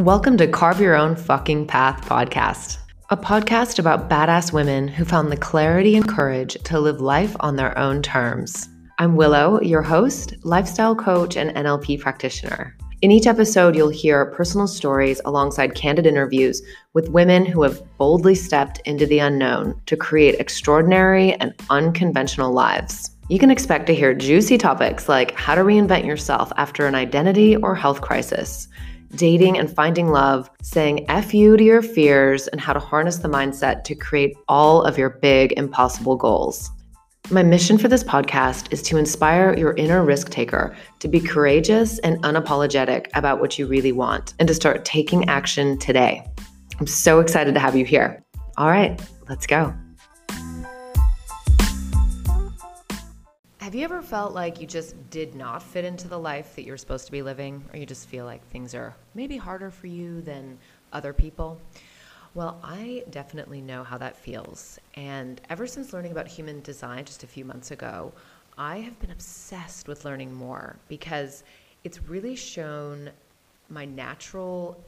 Welcome to Carve Your Own Fucking Path podcast, a podcast about badass women who found the clarity and courage to live life on their own terms. I'm Willow, your host, lifestyle coach, and NLP practitioner. In each episode, you'll hear personal stories alongside candid interviews with women who have boldly stepped into the unknown to create extraordinary and unconventional lives. You can expect to hear juicy topics like how to reinvent yourself after an identity or health crisis, dating and finding love, saying F you to your fears, and how to harness the mindset to create all of your big, impossible goals. My mission for this podcast is to inspire your inner risk taker to be courageous and unapologetic about what you really want and to start taking action today. I'm so excited to have you here. All right, let's go. Have you ever felt like you just did not fit into the life that you're supposed to be living, or you just feel like things are maybe harder for you than other people? Well, I definitely know how that feels. And ever since learning about human design just a few months ago, I have been obsessed with learning more because it's really shown my natural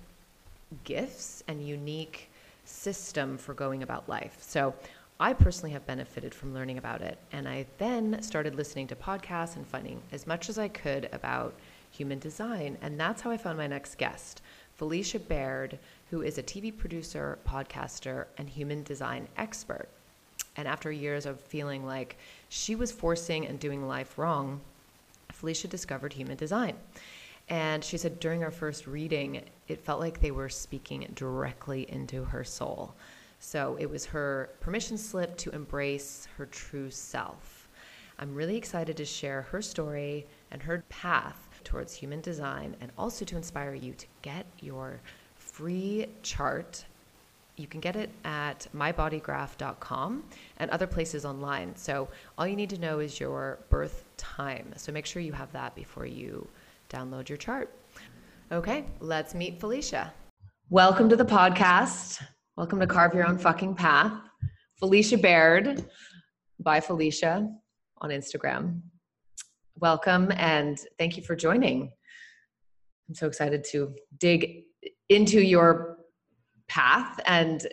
gifts and unique system for going about life. So I personally have benefited from learning about it. And I then started listening to podcasts and finding as much as I could about human design. And that's how I found my next guest, Felicia Baird, who is a TV producer, podcaster, and human design expert. And after years of feeling like she was forcing and doing life wrong, Felicia discovered human design. And she said during our first reading, it felt like they were speaking directly into her soul. So it was her permission slip to embrace her true self. I'm really excited to share her story and her path towards human design and also to inspire you to get your free chart. You can get it at mybodygraph.com and other places online. So all you need to know is your birth time. So make sure you have that before you download your chart. Okay, let's meet Felicia. Welcome to the podcast. Welcome to Carve Your Own Fucking Path. Felicia Baird by Felicia on Instagram. Welcome and thank you for joining. I'm so excited to dig into your path and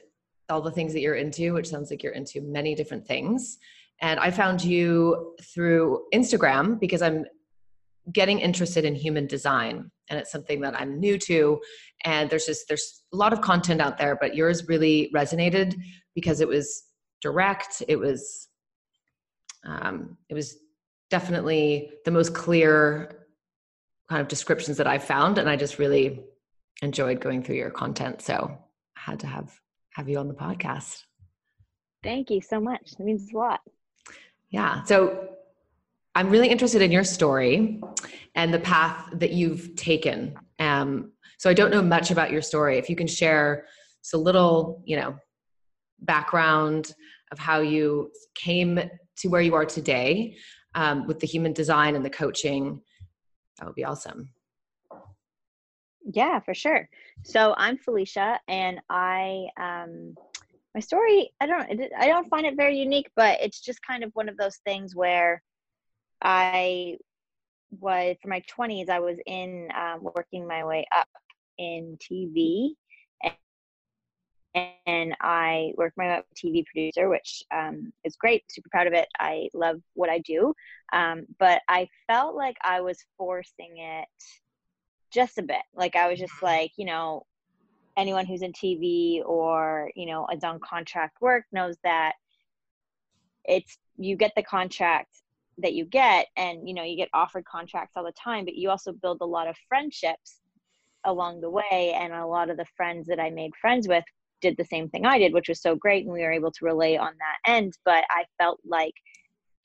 all the things that you're into, which sounds like you're into many different things. And I found you through Instagram because I'm getting interested in human design and it's something that I'm new to and there's just there's a lot of content out there but yours really resonated because it was direct it was um, it was definitely the most clear kind of descriptions that I've found and I just really enjoyed going through your content. So I had to have have you on the podcast. Thank you so much. It means a lot. Yeah. So I'm really interested in your story and the path that you've taken. Um, so I don't know much about your story. If you can share a little, you know, background of how you came to where you are today um, with the human design and the coaching, that would be awesome. Yeah, for sure. So I'm Felicia, and I um, my story I don't I don't find it very unique, but it's just kind of one of those things where I was for my 20s I was in um, working my way up in TV and I worked my way up TV producer, which um, is great. Super proud of it. I love what I do, um, but I felt like I was forcing it just a bit. Like I was just mm-hmm. like, you know, anyone who's in TV or, you know, is on contract work knows that it's you get the contract that you get and you know you get offered contracts all the time but you also build a lot of friendships along the way and a lot of the friends that i made friends with did the same thing i did which was so great and we were able to relay on that end but i felt like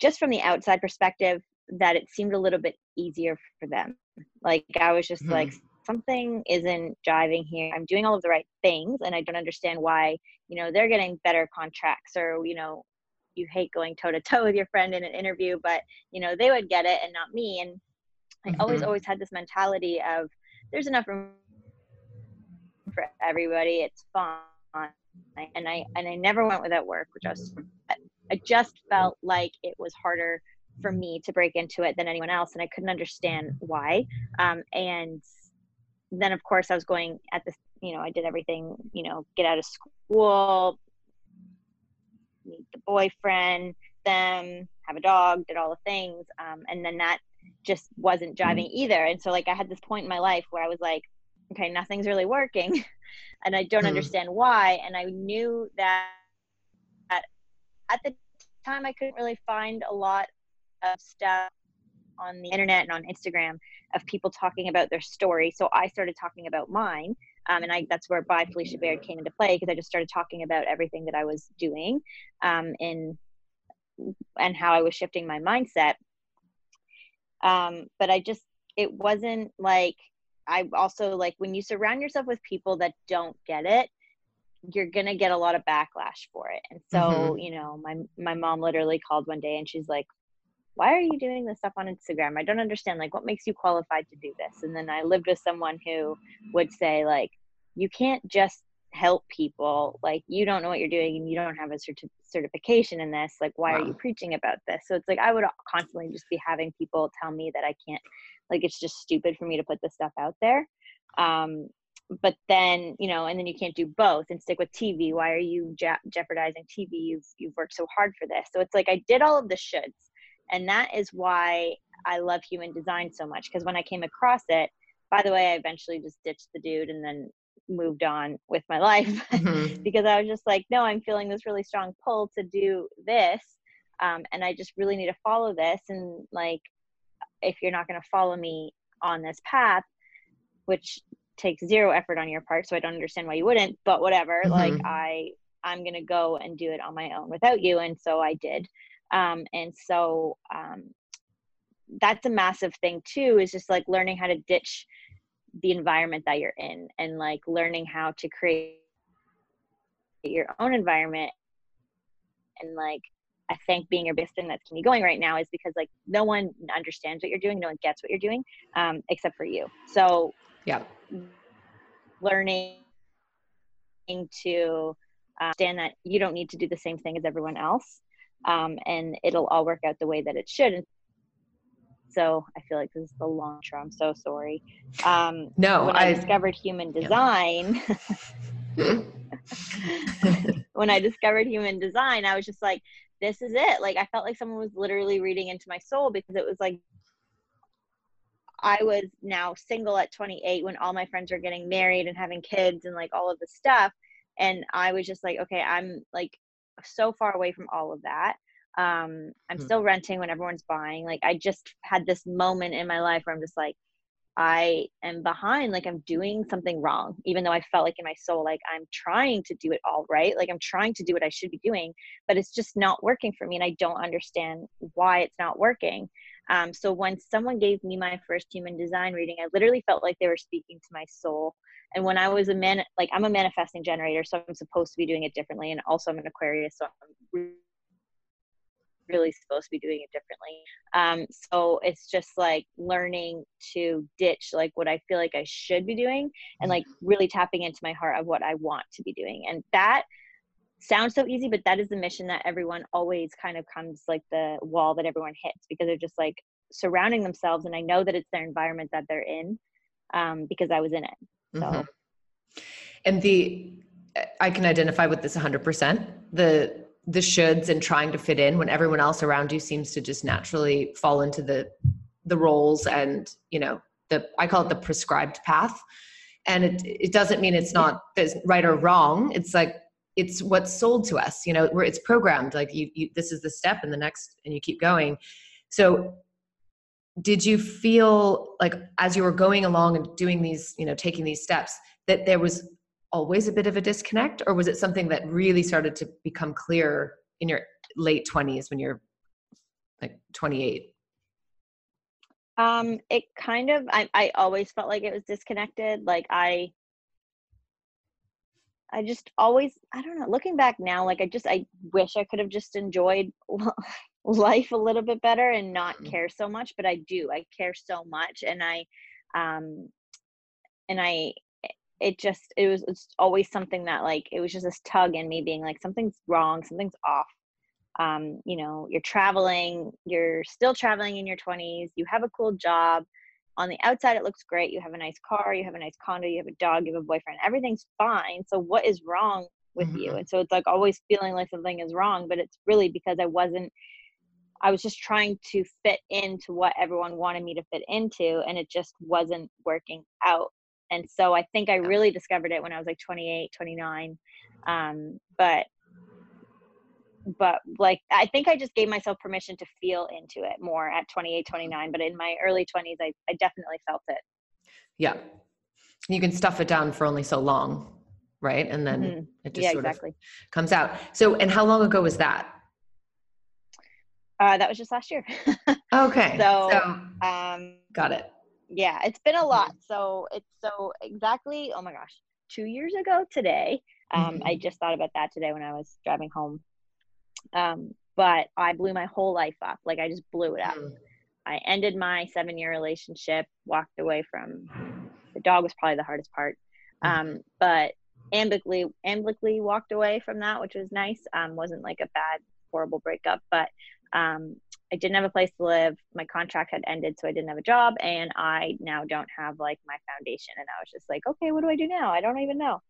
just from the outside perspective that it seemed a little bit easier for them like I was just mm-hmm. like something isn't jiving here. I'm doing all of the right things and I don't understand why, you know, they're getting better contracts or, you know, you hate going toe to toe with your friend in an interview, but you know, they would get it and not me. And I mm-hmm. always, always had this mentality of there's enough room for everybody. It's fun. And I, and I never went without work, which I was, I just felt like it was harder for me to break into it than anyone else and i couldn't understand why um, and then of course I was going at this, you know, I did everything, you know, get out of school, meet the boyfriend, them, have a dog, did all the things. Um, and then that just wasn't driving either. And so like I had this point in my life where I was like, okay, nothing's really working and I don't mm-hmm. understand why. And I knew that at, at the time I couldn't really find a lot of stuff on the internet and on Instagram of people talking about their story. So I started talking about mine. Um, and I, that's where by Felicia Baird came into play because I just started talking about everything that I was doing um, in and how I was shifting my mindset. Um, but I just, it wasn't like, I also like when you surround yourself with people that don't get it, you're gonna get a lot of backlash for it. And so, mm-hmm. you know, my my mom literally called one day and she's like, why are you doing this stuff on Instagram? I don't understand. Like, what makes you qualified to do this? And then I lived with someone who would say, like, you can't just help people. Like, you don't know what you're doing and you don't have a certi- certification in this. Like, why wow. are you preaching about this? So it's like I would constantly just be having people tell me that I can't, like, it's just stupid for me to put this stuff out there. Um, but then you know and then you can't do both and stick with tv why are you je- jeopardizing tv you've you've worked so hard for this so it's like i did all of the shoulds and that is why I love human design so much. Because when I came across it, by the way, I eventually just ditched the dude and then moved on with my life mm-hmm. because I was just like, no, I'm feeling this really strong pull to do this. Um, and I just really need to follow this. And like, if you're not going to follow me on this path, which takes zero effort on your part, so I don't understand why you wouldn't, but whatever, mm-hmm. like, I, I'm going to go and do it on my own without you. And so I did. Um, and so um, that's a massive thing too, is just like learning how to ditch the environment that you're in and like learning how to create your own environment and like I think being your biggest thing that's keeping me going right now is because like no one understands what you're doing, no one gets what you're doing, um, except for you. So yeah, learning to uh, understand that you don't need to do the same thing as everyone else, um, and it'll all work out the way that it should. And so I feel like this is the long term. I'm so sorry. Um, no, when I, I discovered human design. Yeah. when I discovered human design, I was just like, this is it. Like I felt like someone was literally reading into my soul because it was like I was now single at 28 when all my friends were getting married and having kids and like all of the stuff. And I was just like, okay, I'm like so far away from all of that. Um, I'm hmm. still renting when everyone's buying. Like I just had this moment in my life where I'm just like, I am behind, like I'm doing something wrong, even though I felt like in my soul, like I'm trying to do it all right. Like I'm trying to do what I should be doing, but it's just not working for me. And I don't understand why it's not working. Um, so when someone gave me my first human design reading, I literally felt like they were speaking to my soul. And when i was a man like i'm a manifesting generator so i'm supposed to be doing it differently. And also i'm an aquarius so i'm really supposed to be doing it differently. Um so it's just like learning to ditch like what i feel like i should be doing and like really tapping into my heart of what i want to be doing. And that sounds so easy but that is the mission that everyone always kind of comes like the wall that everyone hits because they're just like surrounding themselves and i know that it's their environment that they're in um, because i was in it so, mm-hmm. and the I can identify with this 100%. The the shoulds and trying to fit in when everyone else around you seems to just naturally fall into the the roles and you know the I call it the prescribed path. And it it doesn't mean it's not there's right or wrong. It's like it's what's sold to us. You know, where it's programmed. Like you, you this is the step, and the next, and you keep going. So did you feel like as you were going along and doing these you know taking these steps that there was always a bit of a disconnect or was it something that really started to become clear in your late 20s when you're like 28 um it kind of I, I always felt like it was disconnected like i I just always, I don't know, looking back now, like I just, I wish I could have just enjoyed life a little bit better and not mm-hmm. care so much, but I do. I care so much. And I, um, and I, it just, it was it's always something that like, it was just this tug in me being like, something's wrong, something's off. Um, you know, you're traveling, you're still traveling in your 20s, you have a cool job, on the outside it looks great you have a nice car you have a nice condo you have a dog you have a boyfriend everything's fine so what is wrong with mm-hmm. you and so it's like always feeling like something is wrong but it's really because i wasn't i was just trying to fit into what everyone wanted me to fit into and it just wasn't working out. And so i think i really discovered it when i was like 28 29 um, but but like i think i just gave myself permission to feel into it more at 28 29 but in my early 20s i, I definitely felt it. Yeah. You can stuff it down for only so long right? And then mm-hmm. it just yeah, sort exactly. of comes out. So and how long ago was that? Uh, that was just last year. Okay. So, so um got it. yeah it's been a lot. So it's so exactly oh my gosh two years ago today um, mm-hmm. i just thought about that today when i was driving home um, but I blew my whole life up. Like I just blew it up. Mm. I ended my seven year relationship, walked away from the dog was probably the hardest part. Mm-hmm. Um, but ambically ambically walked away from that, which was nice. Um, wasn't like a bad, horrible breakup, but um, I didn't have a place to live. My contract had ended, so I didn't have a job, and I now don't have like my foundation. And I was just like, okay, what do I do now? I don't even know.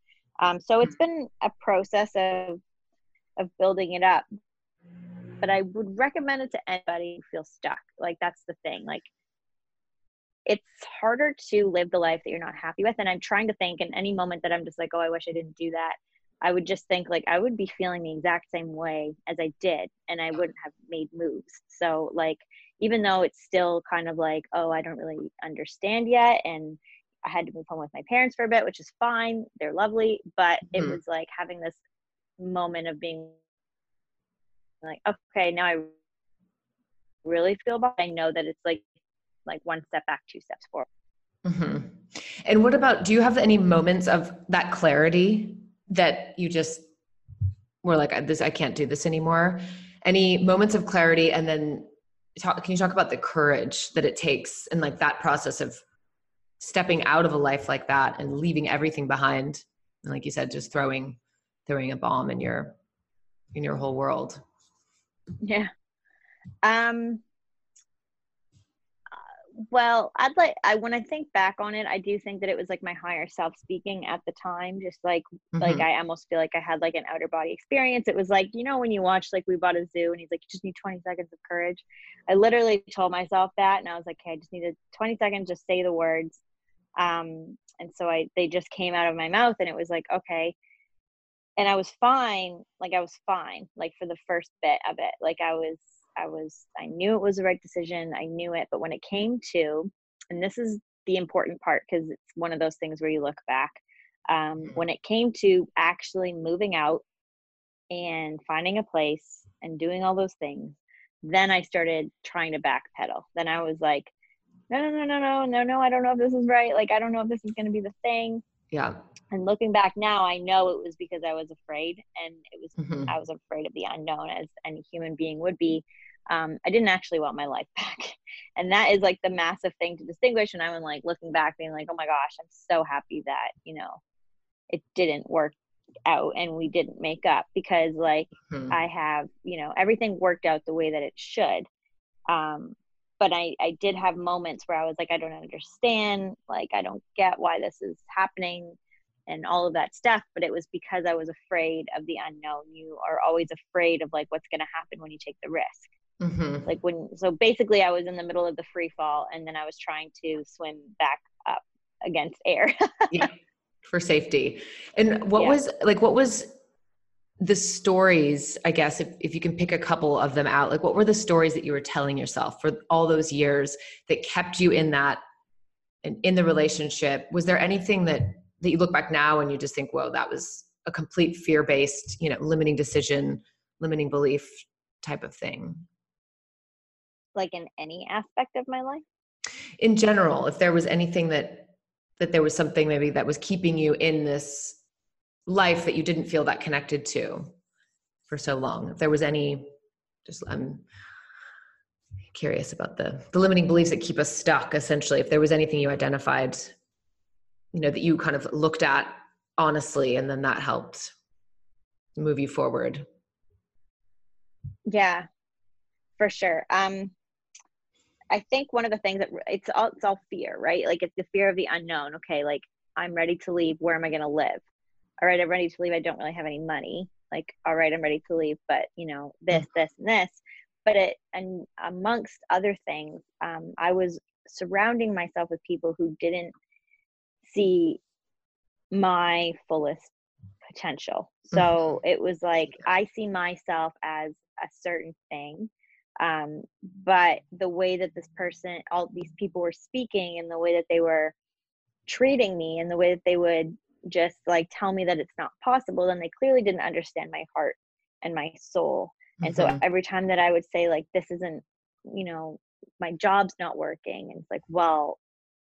Um, so it's been a process of of building it up. But I would recommend it to anybody who feels stuck. Like that's the thing. Like it's harder to live the life that you're not happy with. And I'm trying to think in any moment that I'm just like, oh, I wish I didn't do that. I would just think like I would be feeling the exact same way as I did, and I wouldn't have made moves. So like even though it's still kind of like, oh, I don't really understand yet, and I had to move home with my parents for a bit, which is fine. They're lovely, but it mm-hmm. was like having this moment of being like, okay, now I really feel bad. I know that it's like like one step back, two steps forward. Mm-hmm. And what about? Do you have any moments of that clarity that you just were like, "This, I can't do this anymore"? Any moments of clarity, and then talk, can you talk about the courage that it takes and like that process of stepping out of a life like that and leaving everything behind, and like you said, just throwing throwing a bomb in your in your whole world yeah. Um well i'd like i when i think back on it i do think that it was like my higher self speaking at the time just like mm-hmm. like i almost feel like i had like an outer body experience. It was like you know when you watch like we bought a zoo and he's like you just need 20 seconds of courage. I literally told myself that and i was like okay i just needed 20 seconds just say the words. Um and so i they just came out of my mouth and it was like okay and I was fine. Like I was fine. Like for the first bit of it, like I was, I was, I knew it was the right decision. I knew it. But when it came to, and this is the important part because it's one of those things where you look back. Um, mm-hmm. when it came to actually moving out and finding a place and doing all those things, then I started trying to backpedal. Then I was like, no, no, no, no, no, no, no, I don't know if this is right. Like, I don't know if this is going to be the thing. Yeah and looking back now i know it was because i was afraid and it was mm-hmm. i was afraid of the unknown as any human being would be um, i didn't actually want my life back and that is like the massive thing to distinguish and i'm like looking back being like oh my gosh i'm so happy that you know it didn't work out and we didn't make up because like mm-hmm. i have you know everything worked out the way that it should um but I, I did have moments where I was like, I don't understand. Like, I don't get why this is happening and all of that stuff but it was because i was afraid of the unknown you are always afraid of like what's going to happen when you take the risk mm-hmm. like when so basically i was in the middle of the free fall and then i was trying to swim back up against air yeah, for safety and what yeah. was like what was the stories i guess if, if you can pick a couple of them out like what were the stories that you were telling yourself for all those years that kept you in that in, in the relationship was there anything that that you look back now and you just think, whoa, that was a complete fear based, you know, limiting decision, limiting belief type of thing? Like in any aspect of my life? In general, if there was anything that that there was something maybe that was keeping you in this life that you didn't feel that connected to for so long. If there was any just I'm curious about the the limiting beliefs that keep us stuck essentially if there was anything you identified you know that you kind of looked at honestly and then that helped move you forward yeah for sure um I think one of the things that it's all it's all fear, right? Like it's the fear of the unknown. Okay, like I'm ready to leave. Where am I going to live? All right, I'm ready to leave. I don't really have any money. Like, all right, I'm ready to leave, but you know, this, this, and this. But it, and amongst other things, um, I was surrounding myself with people who didn't see my fullest potential. So mm-hmm. it was like I see myself as a certain thing. Um, but the way that this person, all these people were speaking and the way that they were treating me and the way that they would just like tell me that it's not possible, then they clearly didn't understand my heart and my soul. And mm-hmm. so every time that I would say, like, this isn't, you know, my job's not working, and it's like, well,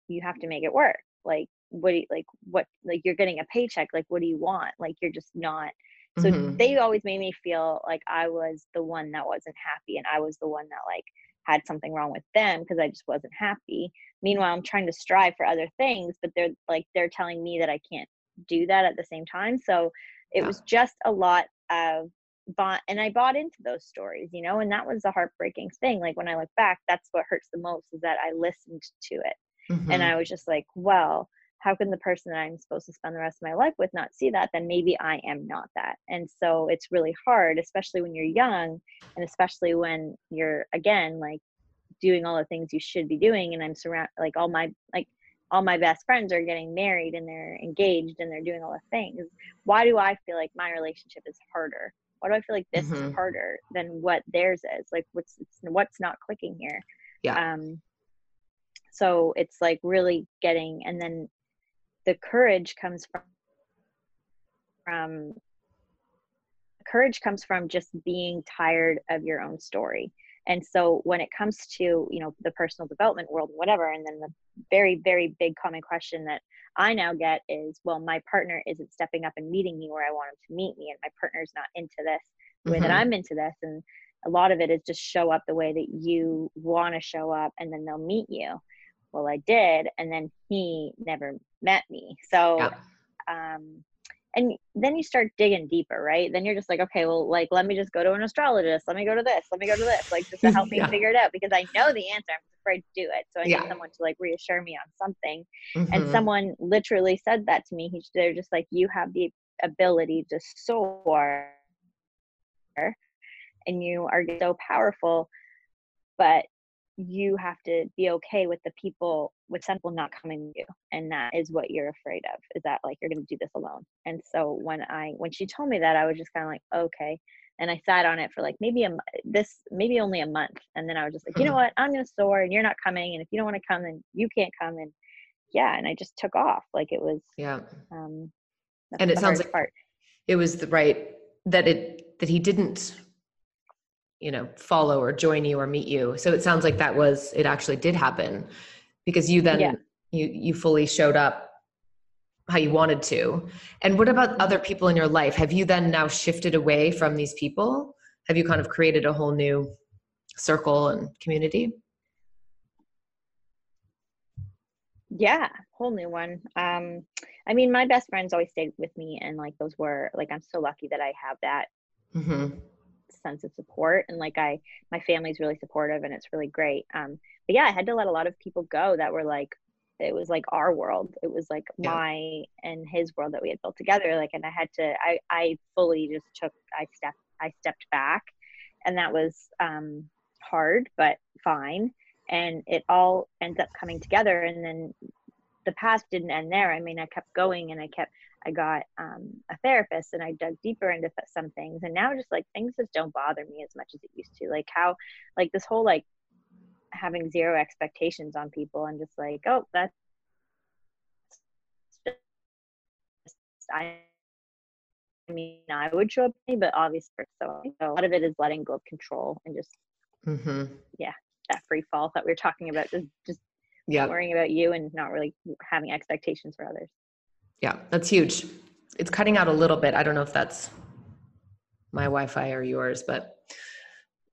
you have to make it work. Like, what do you, like, what, like, you're getting a paycheck. Like, what do you want? Like, you're just not. So mm-hmm. they always made me feel like I was the one that wasn't happy and I was the one that, like, had something wrong with them because I just wasn't happy. Meanwhile, I'm trying to strive for other things, but they're like, they're telling me that I can't do that at the same time. So it yeah. was just a lot of bought and I bought into those stories, you know, and that was the heartbreaking thing. Like when I look back, that's what hurts the most is that I listened to it. Mm-hmm. And I was just like, well, how can the person that I'm supposed to spend the rest of my life with not see that? Then maybe I am not that. And so it's really hard, especially when you're young and especially when you're again like doing all the things you should be doing. And I'm surrounded like all my like all my best friends are getting married and they're engaged and they're doing all the things. Why do I feel like my relationship is harder? Why do I feel like this mm-hmm. is harder than what theirs is? Like what's what's not clicking here? Yeah. Um so it's like really getting and then the courage comes from from courage comes from just being tired of your own story and so when it comes to you know the personal development world whatever and then the very very big common question that i now get is well my partner isn't stepping up and meeting me where i want him to meet me and my partner's not into this the way mm-hmm. that i'm into this and a lot of it is just show up the way that you want to show up and then they'll meet you well i did and then he never met me so yeah. um and then you start digging deeper right? Then you're just like okay well like let me just go to an astrologist. Let me go to this. Let me go to this like just to help me yeah. figure it out because i know the answer. I'm afraid to do it. So i yeah. need someone to like reassure me on something. Mm-hmm. and someone literally said that to me. He, they're just like you have the ability to soar and you are so powerful but you have to be okay with the people with some people not coming with you and that is what you're afraid of is that like you're going to do this alone. And so when i when she told me that i was just kind of like okay. And i sat on it for like maybe a this maybe only a month and then i was just like you know mm-hmm. what? I'm going to soar and you're not coming and if you don't want to come then you can't come and yeah and i just took off like it was yeah. um and it sounds like part. it was the right that it that he didn't you know follow or join you or meet you. So it sounds like that was it actually did happen because you then yeah. you you fully showed up how you wanted to. And what about other people in your life? Have you then now shifted away from these people? Have you kind of created a whole new circle and community? Yeah whole new one. Um i mean my best friends always stayed with me and like those were like i'm so lucky that i have that mm-hmm sense of support and like i my family's really supportive and it's really great. Um but yeah i had to let a lot of people go that were like it was like our world. It was like yeah. my and his world that we had built together like and i had to i i fully just took i stepped i stepped back and that was um hard but fine. And it all ends up coming together and then the past didn't end there. I mean i kept going and i kept I got um, a therapist and I dug deeper into some things. And now just like things just don't bother me as much as it used to. Like how, like this whole like having zero expectations on people and just like, oh, that's just, I I mean, I would show up, but obviously, so, so a lot of it is letting go of control and just, mm-hmm. yeah, that free fall that we were talking about, just, just yeah. worrying about you and not really having expectations for others. Yeah, that's huge. It's cutting out a little bit. I don't know if that's my Wi-Fi or yours, but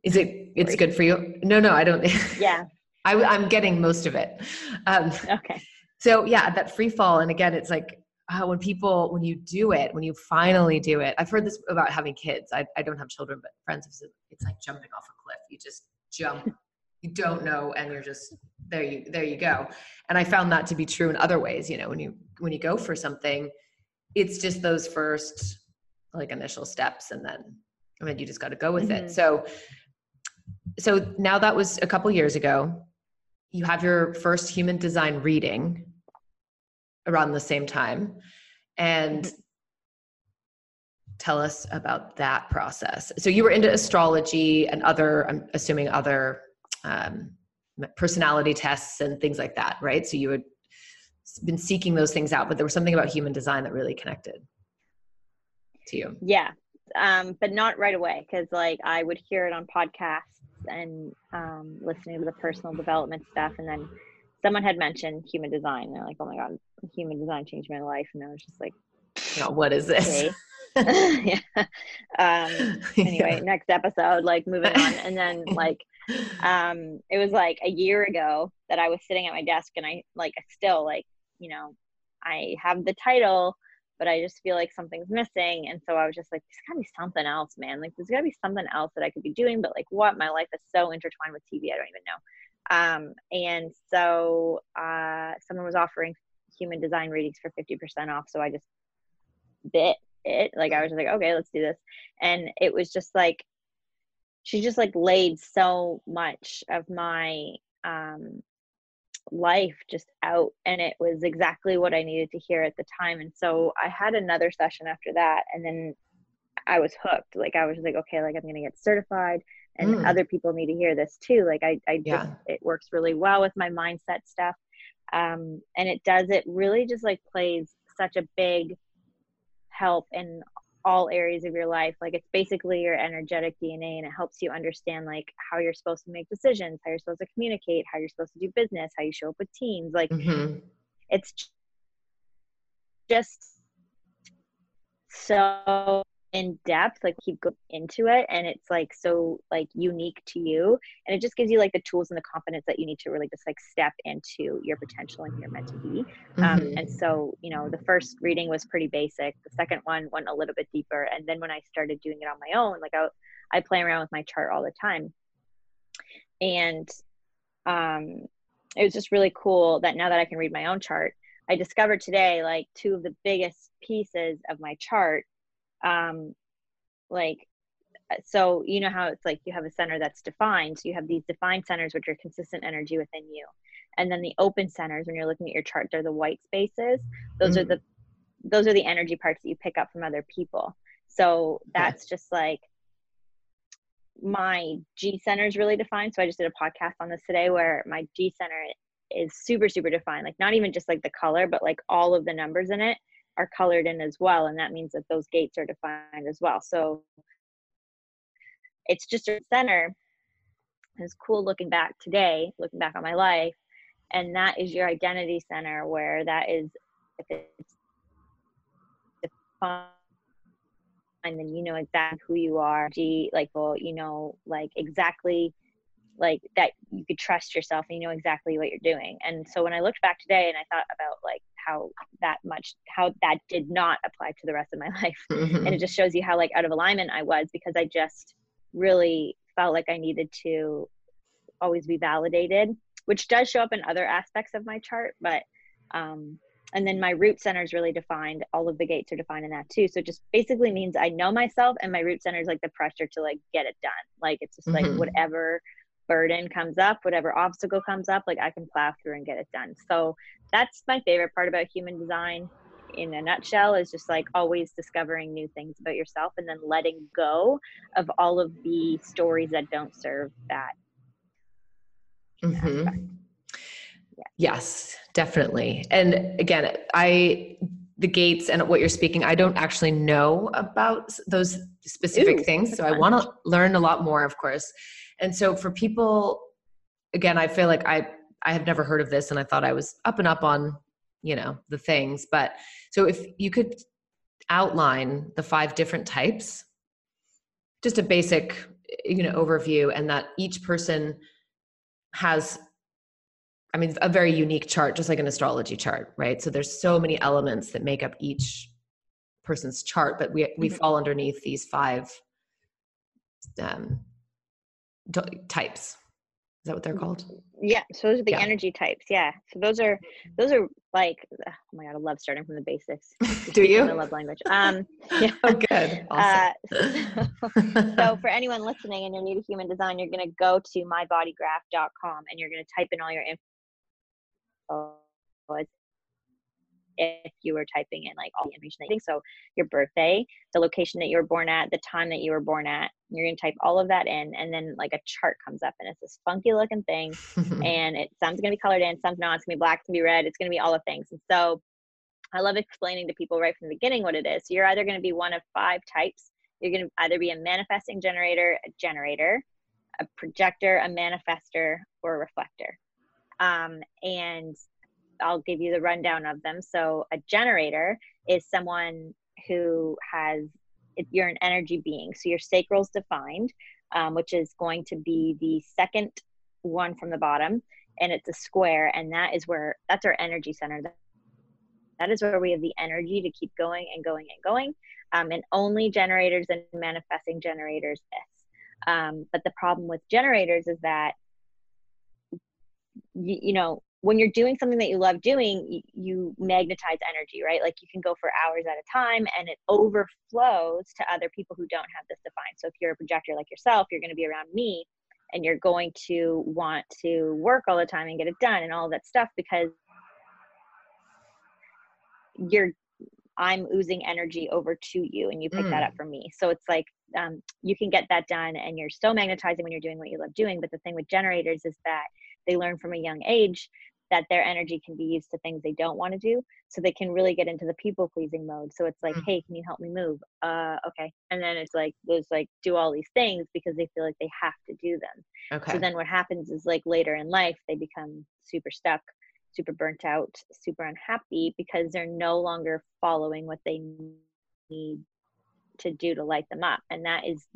is it? It's good for you. No, no, I don't. Yeah, I, am getting most of it. Um, okay. So yeah, that free fall, and again, it's like uh, when people when you do it, when you finally do it. I've heard this about having kids. I, I don't have children, but friends have said it's like jumping off a cliff. You just jump you don't know and you're just there you there you go and i found that to be true in other ways you know when you when you go for something it's just those first like initial steps and then I mean you just got to go with mm-hmm. it. So so now that was a couple years ago. You have your first human design reading around the same time and mm-hmm. tell us about that process. So you were into astrology and other I'm assuming other um, personality tests and things like that, right? So you had been seeking those things out, but there was something about human design that really connected to you. Yeah. Um, but not right away because like I would hear it on podcasts and um, listening to the personal development stuff. And then someone had mentioned human design. And they're like, oh my God, human design changed my life. And I was just like, what is this? yeah. Um, anyway, yeah. next episode, like moving on. And then like, um, it was like a year ago that I was sitting at my desk and I like, still like, you know, I have the title but I just feel like something's missing. And so I was just like, there's gotta be something else, man. Like there's gotta be something else that I could be doing, but like what? My life is so intertwined with TV, I don't even know. Um, and so uh, someone was offering human design readings for 50% off. So I just bit it. Like I was just like, okay, let's do this. And it was just like, she just like laid so much of my um life just out and it was exactly what I needed to hear at the time. And so I had another session after that and then I was hooked. Like I was like, okay, like I'm gonna get certified and mm. other people need to hear this too. Like I, I yeah. just it works really well with my mindset stuff. Um and it does it really just like plays such a big help in all areas of your life like it's basically your energetic dna and it helps you understand like how you're supposed to make decisions how you're supposed to communicate how you're supposed to do business how you show up with teams like mm-hmm. it's just so in depth like keep going into it and it's like so like unique to you and it just gives you like the tools and the confidence that you need to really just like step into your potential and you're meant to be um, mm-hmm. um, and so you know the first reading was pretty basic the second one went a little bit deeper and then when i started doing it on my own like i, I play around with my chart all the time and um it was just really cool that now that i can read my own chart i discovered today like two of the biggest pieces of my chart um like uh, so you know how it's like you have a center that's defined so you have these defined centers which are consistent energy within you. And then the open centers when you're looking at your chart they're the white spaces. Those mm-hmm. are the those are the energy parts that you pick up from other people. So that's just like my g center is really defined. So i just did a podcast on this today where my g center is super super defined. Like not even just like the color but like all of the numbers in it are colored in as well and that means that those gates are defined as well. So it's just a center it's cool looking back today looking back on my life and that is your identity center where that is if it's defined then you know exactly who you are like well you know like exactly like that you could trust yourself and you know exactly what you're doing and so when i looked back today and i thought about like how that much how that did not apply to the rest of my life mm-hmm. and it just shows you how like out of alignment i was because i just really felt like i needed to always be validated which does show up in other aspects of my chart but um and then my root center is really defined all of the gates are defined in that too so it just basically means i know myself and my root center is like the pressure to like get it done like it's just mm-hmm. like whatever burden comes up, whatever obstacle comes up, like I can plow through and get it done. So that's my favorite part about human design in a nutshell is just like always discovering new things about yourself and then letting go of all of the stories that don't serve that. Mm-hmm. Yeah. Yes, definitely. And again, I the gates and what you're speaking, I don't actually know about those specific Ooh, things. So fun. I want to learn a lot more, of course. And so for people, again, I feel like I I have never heard of this, and I thought I was up and up on you know the things. But so if you could outline the five different types, just a basic you know overview, and that each person has I mean, a very unique chart, just like an astrology chart, right? So there's so many elements that make up each person's chart, but we we mm-hmm. fall underneath these five um, types. Is that what they're called? Yeah, so those are the Yeah. energy types. Yeah, so those are those are like oh my god, I love starting from the basics. Do you? My love language. Um, yeah. Oh, good. Uh, Awesome. so for anyone listening and you're new to human design, you're going to go to mybodygraph.com and you're going to type in all your info if you were typing in like all the information that you think. So your birthday, the location that you were born at, the time that you were born at. You're going to type all of that in and then like a chart comes up and it's this funky looking thing and it some's going to be colored in, some's not. It's going to be black, it's going to be red, it's going to be all the things. And so I love explaining to people right from the beginning what it is. So you're either going to be one of five types. You're going to either be a manifesting generator, a generator, a projector, a manifester, or a reflector. Um, and I'll give you the rundown of them. So a generator is someone who has you're an energy being. So your sacral's defined, um, which is going to be the second one from the bottom, and it's a square, and that is where that's our energy center. That- is where we have the energy to keep going and going and going. Um, and only generators and manifesting generators this. Um, but the problem with generators is that you know when you're doing something that you love doing you, magnetize energy right? Like you can go for hours at a time and it overflows to other people who don't have this defined. So if you're a projector like yourself you're going to be around me and you're going to want to work all the time and get it done and all that stuff because you're i'm oozing energy over to you and you pick that up from me. So it's like um, you can get that done and you're so magnetizing when you're doing what you love doing but the thing with generators is that they learn from a young age that their energy can be used to things they don't want to do so they can really get into the people pleasing mode. So it's like Mm. hey can you help me move? Uh okay. And then it's like those like do all these things because they feel like they have to do them. Okay. so then what happens is like later in life they become super stuck super burnt out super unhappy because they're no longer following what they need to do to light them up. And that is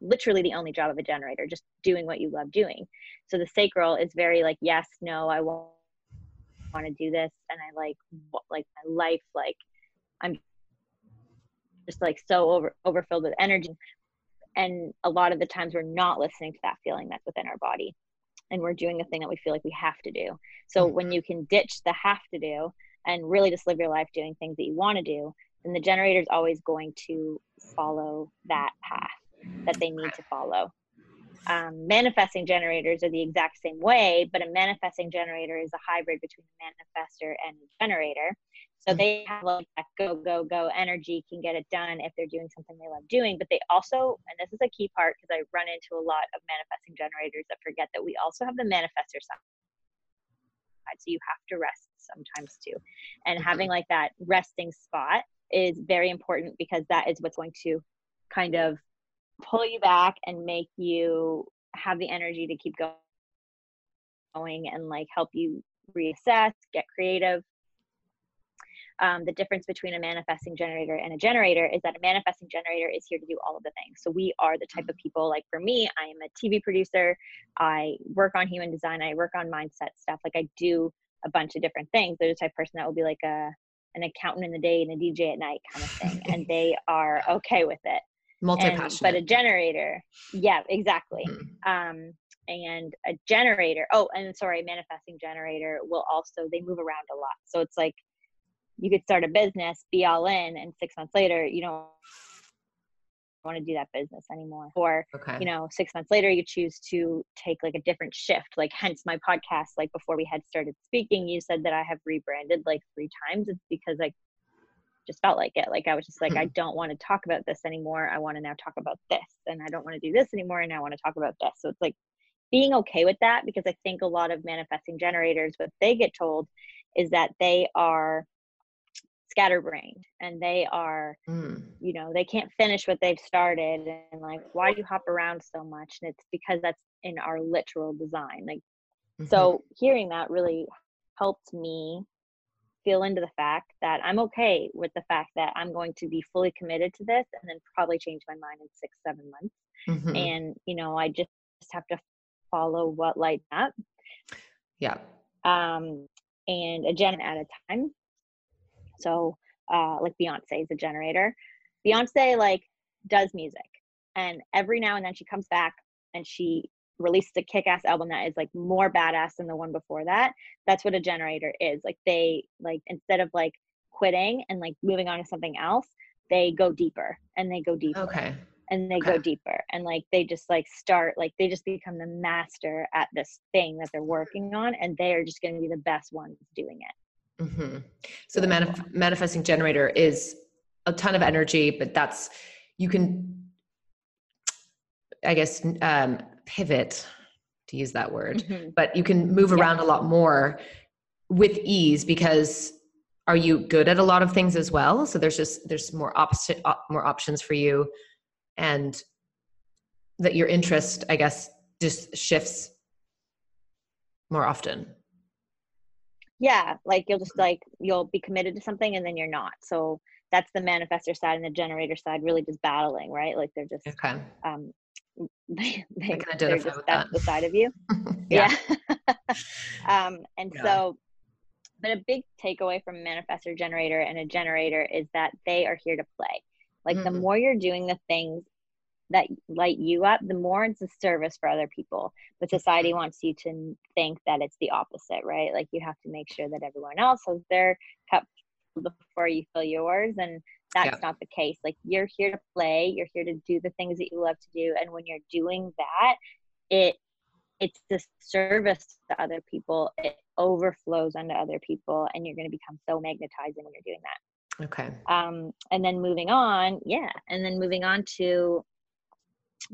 literally the only job of a generator just doing what you love doing. So the sacral is very like yes no i won't want to do this and i like like my life like i'm just like so over overfilled with energy and a lot of the times we're not listening to that feeling that's within our body and we're doing the thing that we feel like we have to do. So mm-hmm. when you can ditch the have to do and really just live your life doing things that you want to do then the generator is always going to follow that path that they need to follow um, manifesting generators are the exact same way, but a manifesting generator is a hybrid between a manifester and a generator. So Mhm. they have like that go, go, go energy, can get it done if they're doing something they love doing. But they also, and this is a key part because I run into a lot of manifesting generators that forget that we also have the manifester side. So you have to rest sometimes too. And having like that resting spot is very important because that is what's going to kind of pull you back and make you have the energy to keep go- going and like help you reassess, get creative. Um, the difference between a manifesting generator and a generator is that a manifesting generator is here to do all of the things. So we are the type of people like for me, I am a TV producer. I work on human design. I work on mindset stuff. Like I do a bunch of different things. They're the type of person that will be like a an accountant in the day and a DJ at night kind of thing, and they are okay with it Multi and, but a generator. Yeah exactly. Mhm. um and a generator oh and sorry manifesting generator will also they move around a lot. So it's like you could start a business be all in and six months later you don't want to do that business anymore. Or Okay. you know six months later you choose to take like a different shift. Like hence my podcast like before we had started speaking you said that i have rebranded like three times. It's because i just felt like it. Like i was just like i don't want to talk about this anymore. I want to now talk about this and i don't want to do this anymore and i want to talk about this. So it's like being okay with that because i think a lot of manifesting generators what they get told is that they are scatterbrained and they are Mm. you know they can't finish what they've started and like why do you hop around so much? And it's because that's in our literal design. Like Mhm. so hearing that really helped me feel into the fact that i'm okay with the fact that i'm going to be fully committed to this and then probably change my mind in six seven months Mhm. and you know i just have to follow what lights up yeah. um, and a gen at a time. So, uh, like Beyonce is a generator. Beyonce like does music, and every now and then she comes back and she released a kick-ass album that is like more badass than the one before that that's what a generator is like they like instead of like quitting and like moving on to something else they go deeper and they go deeper Okay. and they okay. go deeper and like they just like start like they just become the master at this thing that they're working on and they are just going to be the best ones doing it hmm So the manif- manifesting generator is a ton of energy, but that's you can, I guess, um, pivot to use that word, Mhm. but you can move Yeah. around a lot more with ease because are you good at a lot of things as well? So there's just there's more opposite op- more options for you, and that your interest, I guess, just shifts more often. yeah like you'll just like you'll be committed to something and then you're not so that's the manifestor side and the generator side really just battling right like they're just Okay. um they, they, can they're identify just with that. the side of you yeah. um and Yeah. so but a big takeaway from a manifestor generator and a generator is that they are here to play like the Mm. more you're doing the things that light you up the more it's a service for other people but Mm-hmm. society wants you to think that it's the opposite right like you have to make sure that everyone else has their cup before you fill yours and that's Yeah. not the case like you're here to play you're here to do the things that you love to do and when you're doing that it it's this service to other people it overflows onto other people and you're going to become so magnetizing when you're doing that Okay. um, and then moving on yeah and then moving on to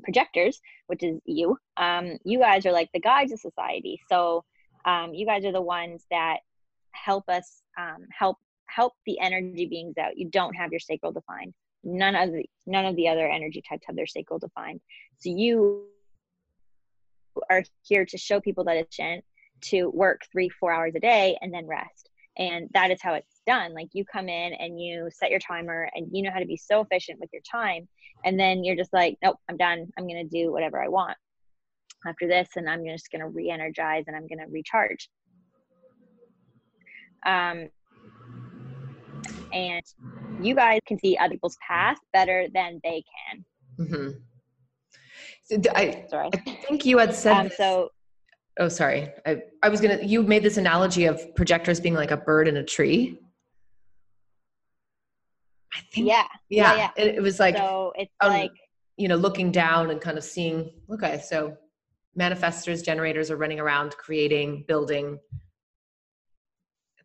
projectors which is you um, you guys are like the guides of society so um, you guys are the ones that help us um, help help the energy beings out. You don't have your sacral defined. None of the none of the other energy types have their sacral defined. So you are here to show people that it's to work three four hours a day and then rest. And that is how it's done. Like you come in and you set your timer and you know how to be so efficient with your time. And then you're just like nope i'm done. I'm going to do whatever i want after this and i'm just going to re-energize and i'm going to recharge. Um and you guys can see other people's path better than they can Mm-hmm. So I, sorry I think you had said. um so oh, sorry. I, I was gonna. You made this analogy of projectors being like a bird in a tree. I think. yeah Yeah. yeah, It, it was like so it's um, like you know looking down and kind of seeing. Okay, so manifestors, generators are running around creating, building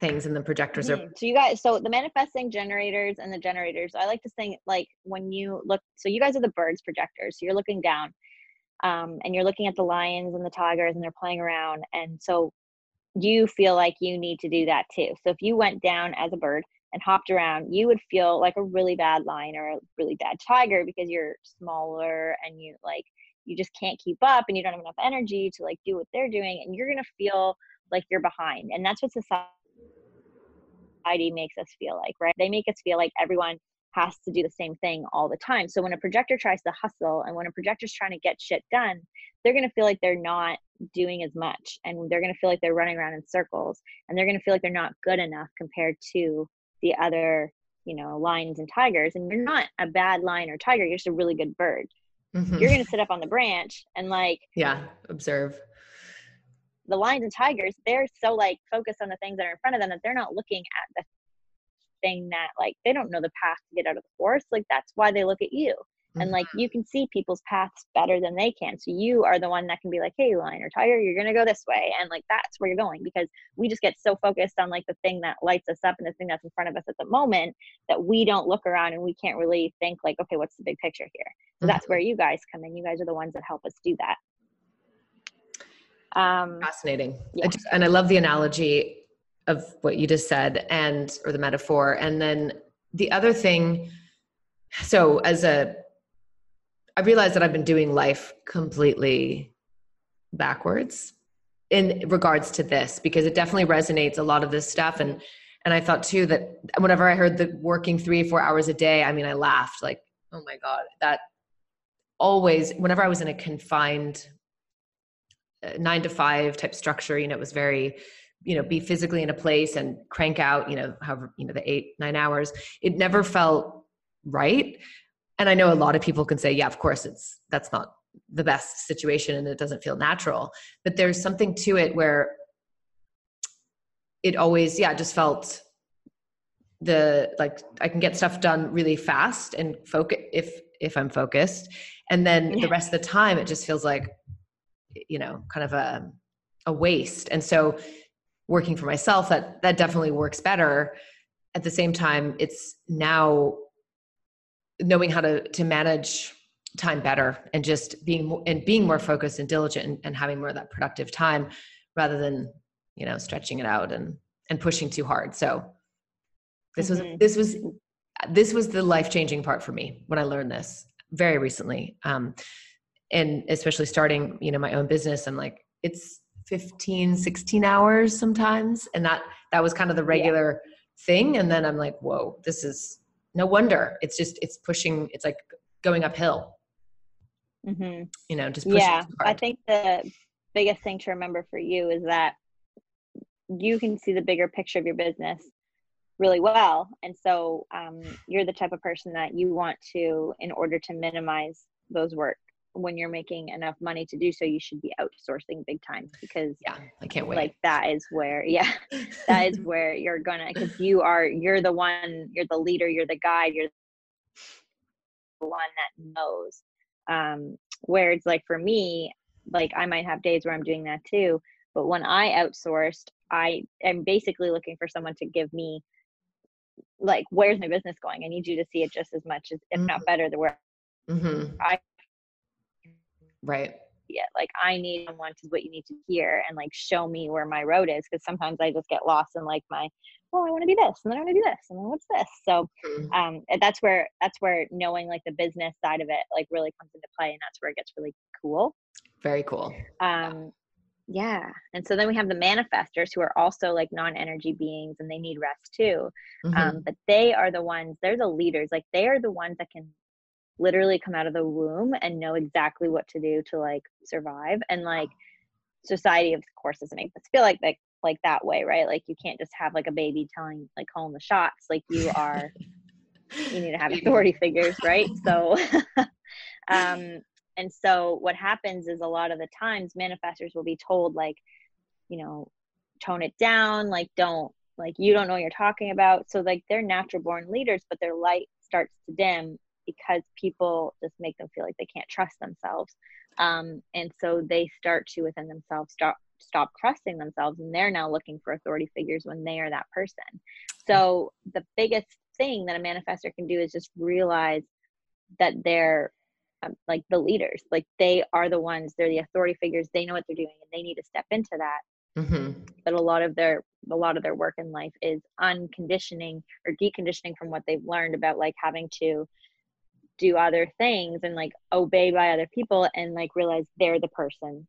things, and the projectors are. Mhm. So you guys, so the manifesting generators and the generators, I like to think like when you look, so you guys are the birds projectors. So you're looking down, um, and you're looking at the lions and the tigers, and they're playing around, and so you feel like you need to do that too. So if you went down as a bird and hopped around, you would feel like a really bad lion or a really bad tiger because you're smaller and you like you just can't keep up and you don't have enough energy to like do what they're doing, and you're gonna feel like you're behind, and that's what society society makes us feel like, right? They make us feel like everyone has to do the same thing all the time. So when a projector tries to hustle and when a projector's trying to get shit done, they're going to feel like they're not doing as much and they're going to feel like they're running around in circles and they're going to feel like they're not good enough compared to the other, you know, lions and tigers. And you're not a bad lion or tiger, you're just a really good bird. Mhm. You're going to sit up on the branch and like yeah. Observe. The lions and tigers, they're so like focused on the things that are in front of them that they're not looking at the thing that like they don't know the path to get out of the forest. Like that's why they look at you. And like Mm-hmm. you can see people's paths better than they can. So you are the one that can be like, hey, lion or tiger, you're gonna go this way. And like that's where you're going because we just get so focused on like the thing that lights us up and the thing that's in front of us at the moment that we don't look around and we can't really think like, okay, what's the big picture here? So that's Mhm. where you guys come in. You guys are the ones that help us do that. Um fascinating. Yeah. I just, and i love the analogy of what you just said and or the metaphor. And then the other thing so as a i realized that i've been doing life completely backwards in regards to this because it definitely resonates a lot of this stuff. And and i thought too that whenever i heard the working three four hours a day i mean i laughed like oh my god that always whenever i was in a confined nine to five type structure you know it was very you know be physically in a place and crank out you know however you know the eight nine hours. It never felt right. And i know a lot of people can say yeah of course it's that's not the best situation and it doesn't feel natural. But there's something to it where it always yeah just felt the like i can get stuff done really fast and focus if if i'm focused. And then yeah. the rest of the time it just feels like you know kind of a a waste. And so working for myself that that definitely works better. At the same time it's now knowing how to to manage time better and just being and being more focused and diligent and, and having more of that productive time rather than you know stretching it out and and pushing too hard. So this mm-hmm. was this was this was the life changing part for me when i learned this very recently. Um and especially starting you know my own business i'm like it's 15 16 hours sometimes. And that that was kind of the regular yeah. thing. And then i'm like whoa this is no wonder. It's just it's pushing it's like going uphill. Mm-hmm. you know just pushing yeah i think the biggest thing to remember for you is that you can see the bigger picture of your business really well. And so um, you're the type of person that you want to in order to minimize those work when you're making enough money to do so you should be outsourcing big time because yeah i can't wait like that is where yeah that is where you're gonna because you are you're the one you're the leader you're the guide you're the one that knows um where it's like for me like i might have days where i'm doing that too but when i outsourced i am basically looking for someone to give me like where's my business going i need you to see it just as much as if mm-hmm. not better the where mm-hmm. i right. Yeah like i need someone to what you need to hear and like show me where my road is because sometimes i just get lost in like my well i want to do this and then i want to do this and then what's this? So mm-hmm. um that's where that's where knowing like the business side of it like really comes into play and that's where it gets really cool. Very cool. Um yeah and so then we have the manifestors who are also like non-energy beings and they need rest too. Mm-hmm. um, but they are the ones they're the leaders like they are the ones that can literally come out of the womb and know exactly what to do to like survive and like society of course doesn't make us feel like like like that way right? Like you can't just have like a baby telling like calling the shots. Like you are you need to have authority figures right? So um and so what happens is a lot of the times manifestors will be told like you know tone it down like don't like you don't know what you're talking about. So like they're natural born leaders but their light starts to dim because people just make them feel like they can't trust themselves. Um, and so they start to within themselves stop stop trusting themselves and they're now looking for authority figures when they are that person. So the biggest thing that a manifestor can do is just realize that they're um, like the leaders. Like they are the ones they're the authority figures. They know what they're doing and they need to step into that. Mm-hmm. but a lot of their a lot of their work in life is unconditioning or deconditioning from what they've learned about like having to do other things and like obey by other people and like realize they're the person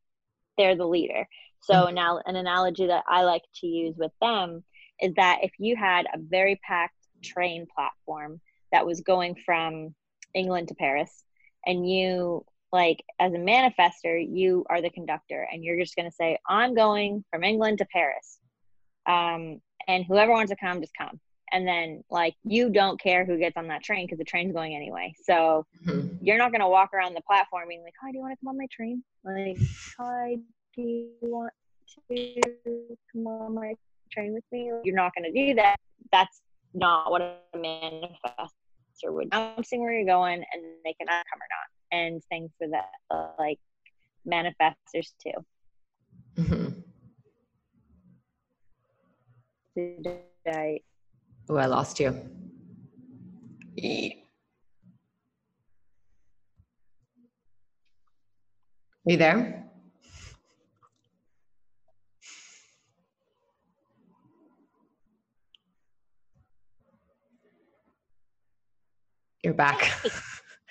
they're the leader. So mm-hmm. now an analogy that i like to use with them is that if you had a very packed train platform that was going from england to paris and you like as a manifestor you are the conductor and you're just going to say i'm going from england to paris. Um, and whoever wants to come just come and then like you don't care who gets on that train because the train's going anyway. So mm-hmm. you're not going to walk around the platform being like hi do you want to come on my train? Like hi do you want to come on my train with me? You're not going to do that. That's not what a manifestor would announcing where you're going and they can come or not. And things for that uh, like manifestors too. Mm-hmm. did i Oh, I lost you. Are you there? You're back.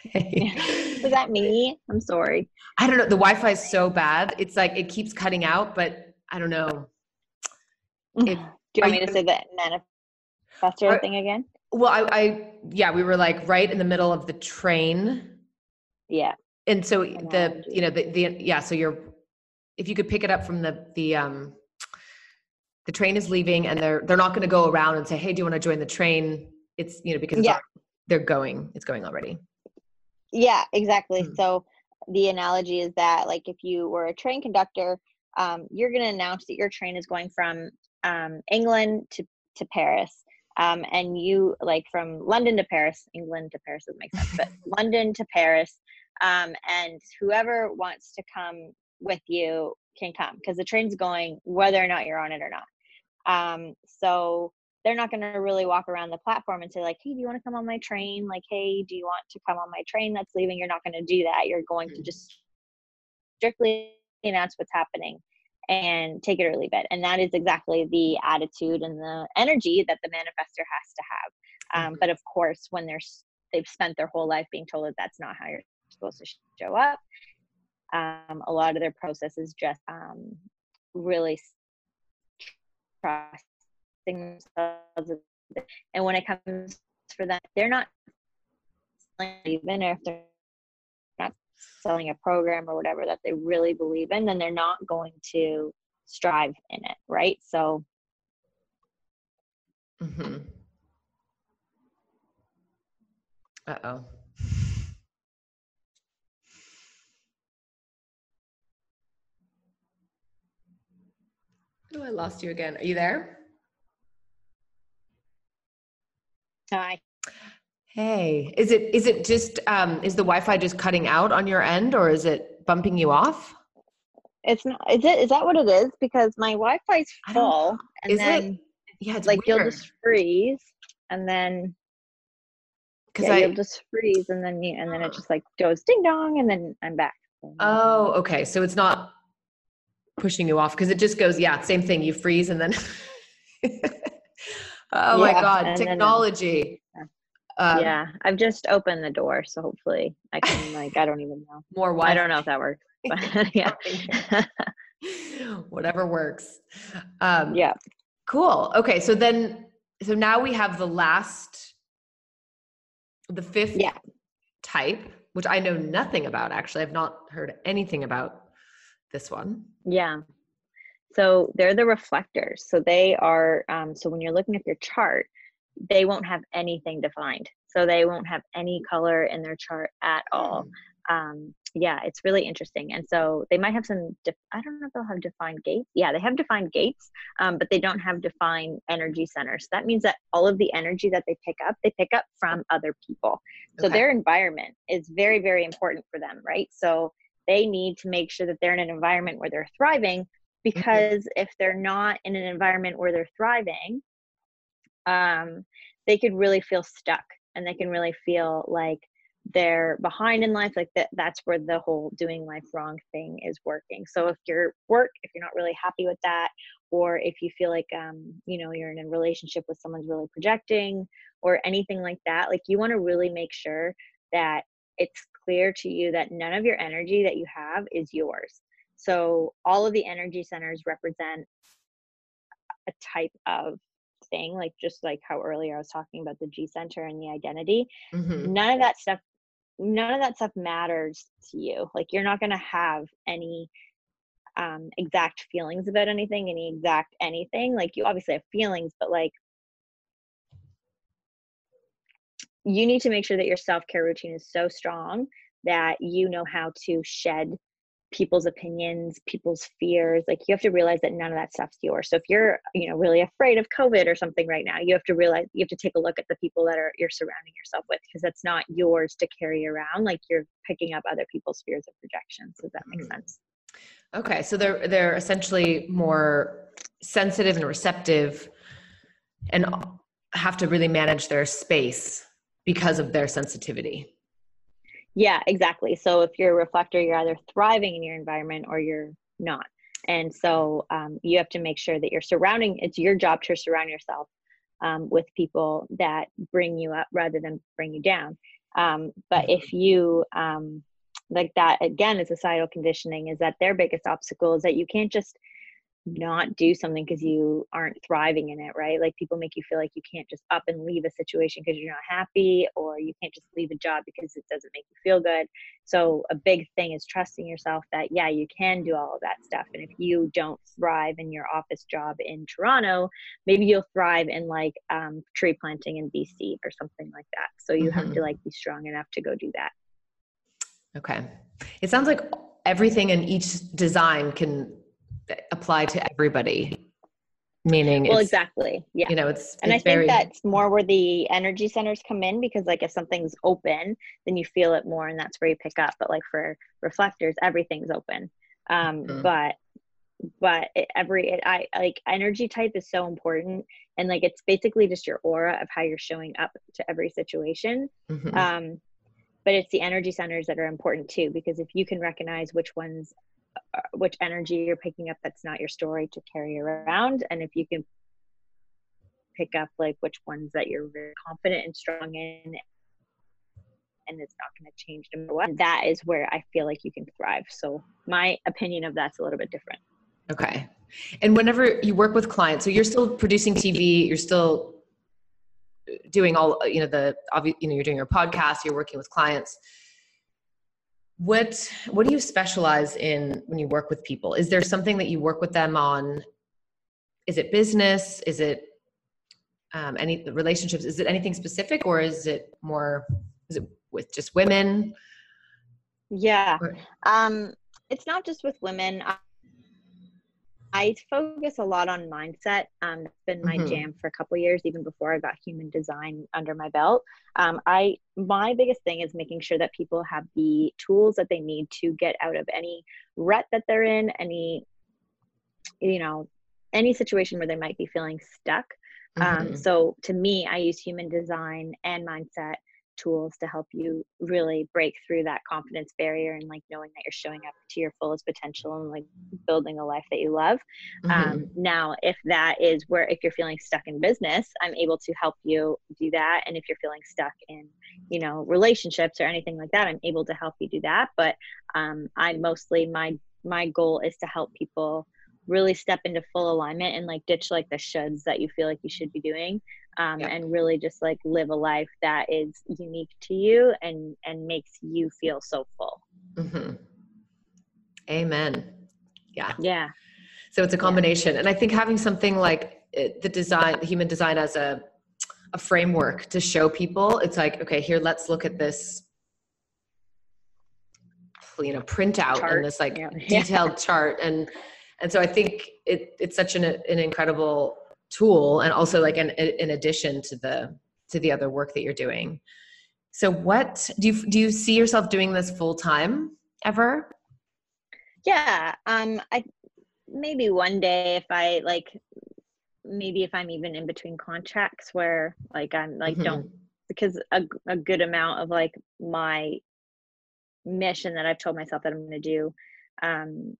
Was that me? I'm sorry. I don't know. The Wi-Fi is so bad. It's like it keeps cutting out, but I don't know. Mm-hmm. It, Do you want me to say that manif- faster thing again? Well, I, I, yeah, we were like right in the middle of the train. Yeah. And so the, you know, the, the, yeah, so you're, if you could pick it up from the, the, um, the train is leaving and they're, they're not going to go around and say, Hey, do you want to join the train? It's, you know, because yeah. they're going, it's going already. Yeah, exactly. Mm-hmm. So the analogy is that like if you were a train conductor um, you're going to announce that your train is going from um, england to, to paris um, and you like from london to paris england to paris doesn't make sense but london to paris um, and whoever wants to come with you can come because the train's going whether or not you're on it or not. Um, so they're not going to really walk around the platform and say like hey do you want to come on my train? Like hey do you want to come on my train that's leaving? You're not going to do that. You're going to mm. just strictly announce what's happening and take it or leave it and that is exactly the attitude and the energy that the manifestor has to have um, mm-hmm. but of course when they're they've spent their whole life being told that that's not how you're supposed to show up um, a lot of their process is just um, really trust themselves. And when it comes for them, they're not even if they're selling a program or whatever that they really believe in, then they're not going to strive in it, right? So. Mm-hmm. Uh oh. Oh, I lost you again. Are you there? Hi. Hey, is it is it just um is the Wi-Fi just cutting out on your end or is it bumping you off? It's not is it is that what it is? Because my Wi-Fi's full and is then it? yeah, it's like weird. you'll just freeze and then because yeah, I you'll just freeze and then you and then it just like goes ding dong and then I'm back. Oh, okay. So it's not pushing you off because it just goes, yeah, same thing. You freeze and then Oh my God, technology. Then, um, yeah, I've just opened the door, so hopefully I can like I don't even know. More Wi-Fi. I don't know if that works, but yeah. Whatever works. Um, yeah. Cool. Okay, so then so now we have the last, the fifth yeah. type, which I know nothing about. Actually, I've not heard anything about this one. Yeah. So they're the reflectors. So they are, um, so when you're looking at your chart, they won't have anything defined. So they won't have any color in their chart at all. Hmm. Um, yeah, it's really interesting. And so they might have some, def- I don't know if they'll have defined gates. Yeah, they have defined gates, um, but they don't have defined energy centers. So that means that all of the energy that they pick up, they pick up from other people. So okay. their environment is very, very important for them, right? So they need to make sure that they're in an environment where they're thriving Mm-hmm. because mm-hmm. if they're not in an environment where they're thriving um, they could really feel stuck and they can really feel like they're behind in life like that that's where the whole doing life wrong thing is working. So if your work if you're not really happy with that or if you feel like um, you know you're in a relationship with someone's really projecting or anything like that like you want to really make sure that it's clear to you that none of your energy that you have is yours. So all of the energy centers represent a type of thing, like just like how earlier I was talking about the G center and the identity. Mm-hmm. None of that stuff, none of that stuff matters to you. Like you're not going to have any um, exact feelings about anything, any exact anything. Like you obviously have feelings, but like you need to make sure that your self care routine is so strong that you know how to shed people's opinions, people's fears. Like you have to realize that none of that stuff's yours. So if you're, you know, really afraid of COVID or something right now, you have to realize you have to take a look at the people that are you're surrounding yourself with because that's not yours to carry around. Like you're picking up other people's fears and projections. Does that make mm-hmm. sense? Okay, so they're they're essentially more sensitive and receptive, and have to really manage their space because of their sensitivity. Yeah, exactly. So if you're a reflector, you're either thriving in your environment or you're not. And so um, you have to make sure that you're surrounding, it's your job to surround yourself um, with people that bring you up rather than bring you down. Um, but if you, um, like that, again, is societal conditioning, is that their biggest obstacle is that you can't just not do something because you aren't thriving in it, right? Like people make you feel like you can't just up and leave a situation because you're not happy, or you can't just leave a job because it doesn't make you feel good. So, a big thing is trusting yourself that, yeah, you can do all of that stuff. And if you don't thrive in your office job in Toronto, maybe you'll thrive in like um, tree planting in BC or something like that. So, you mm-hmm. have to mm-hmm. like be strong enough to go do that. Okay. It sounds like everything in each design can apply to everybody. Meaning, well, exactly. Yeah. You know, it's and it's I think that's more where the energy centers come in because, like, if something's open, then you feel it more, and that's where you pick up. But like for reflectors, everything's open. Um, Mhm. But but it, every it, I like energy type is so important, and like it's basically just your aura of how you're showing up to every situation. Mhm. um, but it's the energy centers that are important too because if you can recognize which ones Uh, which energy you're picking up that's not your story to carry around and if you can pick up like which ones that you're confident and strong in and it's not going to change no matter what that is where i feel like you can thrive so my opinion of that's a little bit different Okay. And whenever you work with clients, so you're still producing TV, you're still doing all, you know, the, you know, you're doing your podcast, you're working with clients. What, what do you specialize in when you work with people? Is there something that you work with them on? Is it business? Is it um, any relationships? Is it anything specific or is it more, is it with just women? yeah um it's not just with women I, focus a lot on mindset um that's been my Mhm. jam for a couple years even before i got human design under my belt um i my biggest thing is making sure that people have the tools that they need to get out of any rut that they're in any you know any situation where they might be feeling stuck um, Mhm. so to me i use human design and mindset tools to help you really break through that confidence barrier and like knowing that you're showing up to your fullest potential and like building a life that you love Mhm. um, now if that is where if you're feeling stuck in business i'm able to help you do that and if you're feeling stuck in you know relationships or anything like that i'm able to help you do that but um, i mostly my my goal is to help people really step into full alignment and like ditch like the shoulds that you feel like you should be doing um, and really just like live a life that is unique to you and and makes you feel so full Mhm. Amen. Yeah. yeah So it's a combination. And I think having something like the design, the human design as a, a framework to show people, it's like, okay, here, let's look at this, you know, printout and Chart, this like yeah. detailed chart. And, and so I think it, it's such an, an incredible tool and also like an, an addition to the, to the other work that you're doing. So what do you, do you see yourself doing this full time ever? yeah um i maybe one day if i like maybe if i'm even in between contracts where like i'm like Mhm. don't because a, a good amount of like my mission that i've told myself that i'm going to do um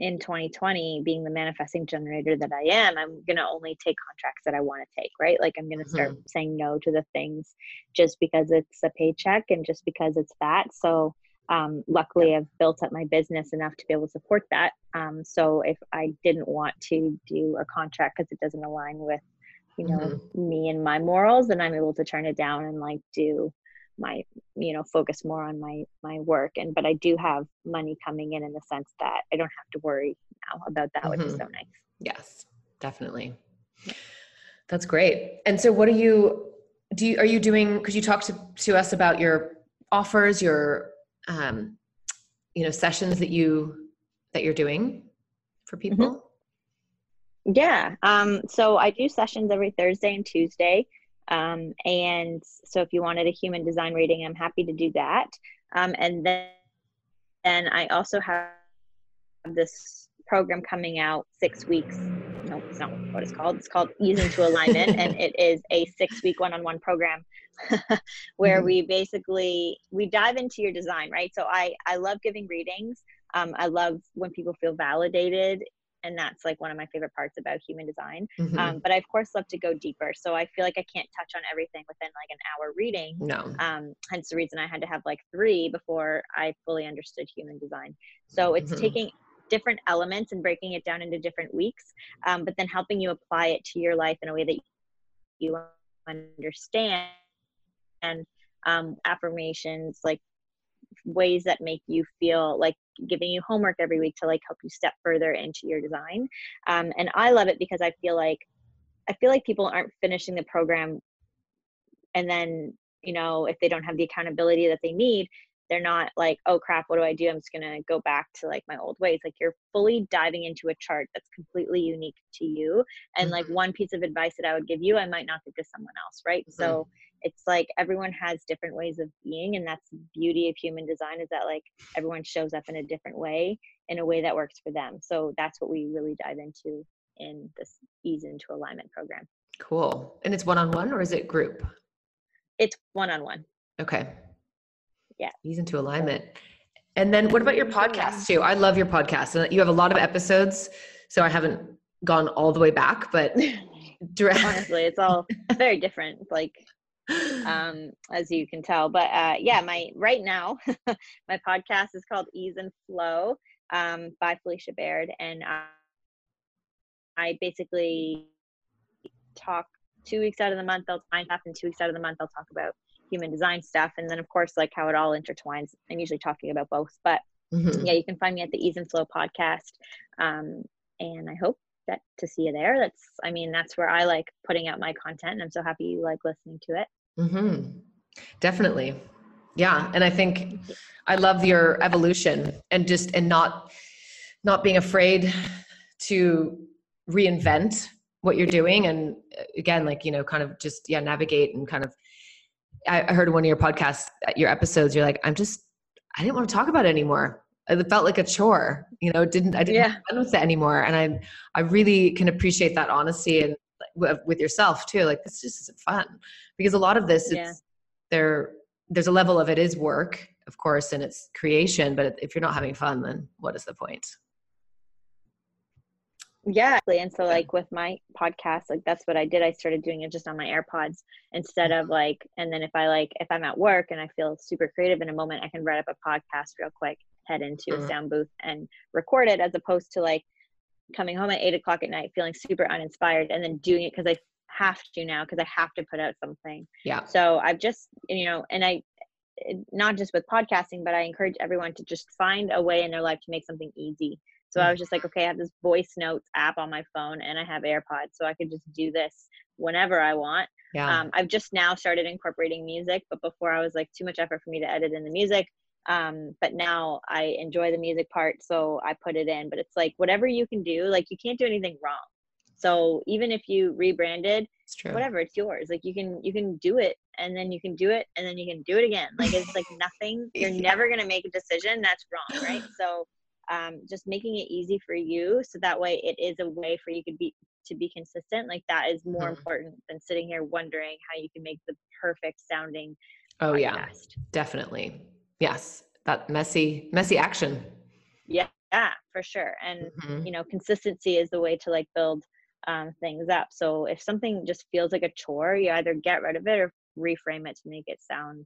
in 2020 being the manifesting generator that i am i'm going to only take contracts that i want to take right? Like i'm going to start saying no to the things just because it's a paycheck and just because it's that. So um, luckily i've built up my business enough to be able to support that. Um, so if i didn't want to do a contract because it doesn't align with you know me and my morals then i'm able to turn it down and like do my you know focus more on my my work and but i do have money coming in in the sense that i don't have to worry now about that which is Mhm. so nice Yes, definitely. That's great. And so what are you do you are you doing could you talk to, to us about your offers, your um you know sessions that you that you're doing for people? Yeah. Um, so I do sessions every Thursday and Tuesday. Um, and so if you wanted a human design reading, I'm happy to do that. Um, and then, then I also have this program coming out six weeks. No, it's not what it's called. It's called Easing to Alignment, and it is a six-week one-on-one program where Mhm. we basically we dive into your design, right? So I I love giving readings. Um, I love when people feel validated, and that's like one of my favorite parts about human design. Mhm. Um, but I of course love to go deeper. So I feel like I can't touch on everything within like an hour reading. no. Um, hence the reason I had to have like three before I fully understood human design. So it's Mhm. taking different elements and breaking it down into different weeks, um, but then helping you apply it to your life in a way that you understand and um, affirmations like ways that make you feel like giving you homework every week to like help you step further into your design um, and i love it because i feel like i feel like people aren't finishing the program and then you know if they don't have the accountability that they need they're not like oh crap what do i do i'm just going to go back to like my old ways like you're fully diving into a chart that's completely unique to you and mm-hmm. like one piece of advice that i would give you i might not give to someone else right mm-hmm. so it's like everyone has different ways of being and that's the beauty of human design is that like everyone shows up in a different way in a way that works for them. So that's what we really dive into in this ease into alignment program. Cool. And it's one-on-one or is it group? It's one-on-one. Okay. Yeah. Ease into alignment. And then what about your podcast too? I love your podcast. And you have a lot of episodes so i haven't gone all the way back but direct- honestly it's all very different like um as you can tell. But uh yeah my right now my podcast is called ease and flow um by felicia baird. And I, I basically talk two weeks out of the month i'll find stuff and two weeks out of the month i'll talk about human design stuff. And then of course like how it all intertwines. I'm usually talking about both. But mm-hmm. yeah you can find me at the ease and flow podcast. Um, and i hope that to see you there. That's i mean that's where i like putting out my content and i'm so happy you like listening to it mm-hmm. definitely yeah and i think i love your evolution and just and not not being afraid to reinvent what you're doing and uh, again like you know kind of just yeah navigate and kind of I heard one of your podcasts, uh, your episodes. You're like, I'm just, I didn't want to talk about it anymore. It felt like a chore, you know. Didn't I didn't yeah. have fun with it anymore? And I, I really can appreciate that honesty and with yourself too. Like this just isn't fun because a lot of this, yeah. it's there. There's a level of it is work, of course, and it's creation. But if you're not having fun, then what is the point? yeah and so like with my podcast like that's what i did i started doing it just on my airpods instead of like and then if i like if i'm at work and i feel super creative in a moment i can write up a podcast real quick head into mm-hmm. a sound booth and record it as opposed to like coming home at eight o'clock at night feeling super uninspired and then doing it because i have to now because i have to put out something yeah so i've just you know and i not just with podcasting but i encourage everyone to just find a way in their life to make something easy so I was just like, okay, I have this voice notes app on my phone and I have AirPods, so I could just do this whenever I want. Yeah. Um, I've just now started incorporating music, but before I was like too much effort for me to edit in the music. Um, but now I enjoy the music part, so I put it in. But it's like whatever you can do, like you can't do anything wrong. So even if you rebranded, it's whatever, it's yours. Like you can you can do it and then you can do it and then you can do it again. Like it's like nothing. You're yeah. never gonna make a decision that's wrong, right? So um, just making it easy for you so that way it is a way for you to be to be consistent like that is more mm-hmm. important than sitting here wondering how you can make the perfect sounding oh podcast. yeah definitely yes that messy messy action. Yeah yeah for sure and mm-hmm. you know consistency is the way to like build um, things up so if something just feels like a chore you either get rid of it or reframe it to make it sound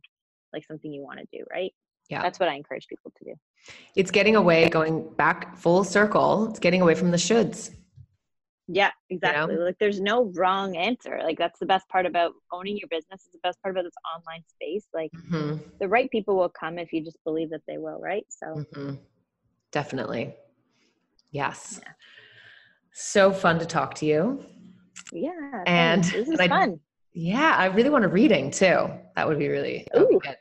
like something you want to do right? Yeah. That's what i encourage people to do. It's getting away going back full circle it's getting away from the shoulds yeah exactly you know? like there's no wrong answer like that's the best part about owning your business is the best part about this online space like mm-hmm. the right people will come if you just believe that they will right so mm-hmm. definitely yes yeah. so fun to talk to you yeah and this is fun yeah i really want a reading too that would be really Ooh. Good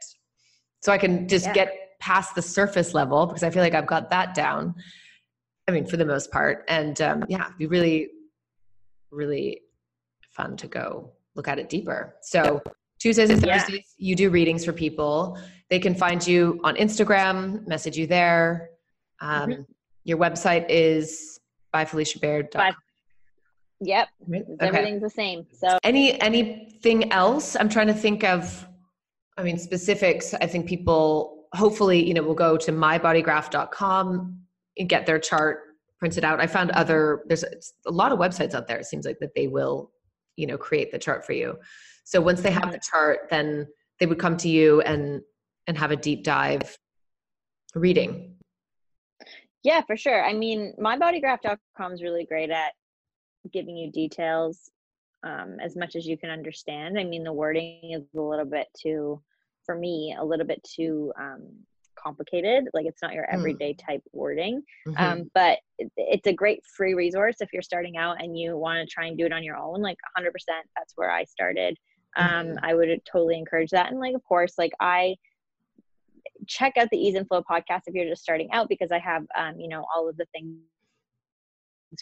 so I can just yeah. get past the surface level because I feel like I've got that down. I mean, for the most part. And um, yeah, be really, really fun to go look at it deeper. So Tuesdays and Thursdays, yeah. you do readings for people. They can find you on Instagram, message you there. Um, mm-hmm. Your website is by Felicia Baird. Yep. Okay. Everything's the same. So any anything else? I'm trying to think of I mean, specifics, I think people hopefully, you know, will go to mybodygraph.com and get their chart printed out. I found other, there's a lot of websites out there. It seems like that they will, you know, create the chart for you. So once they have the chart, then they would come to you and, and have a deep dive reading. Yeah, for sure. I mean, mybodygraph.com is really great at giving you details um, as much as you can understand. I mean, the wording is a little bit too, for me, a little bit too um, complicated. Like it's not your mm. everyday mm. type wording. Mm-hmm. Um, but it's a great free resource if you're starting out and you want to try and do it on your own. Like 100%, that's where I started. Um, mm-hmm. I would totally encourage that. And like, of course, like I, check out the Ease and Flow podcast if you're just starting out because I have, um, you know, all of the things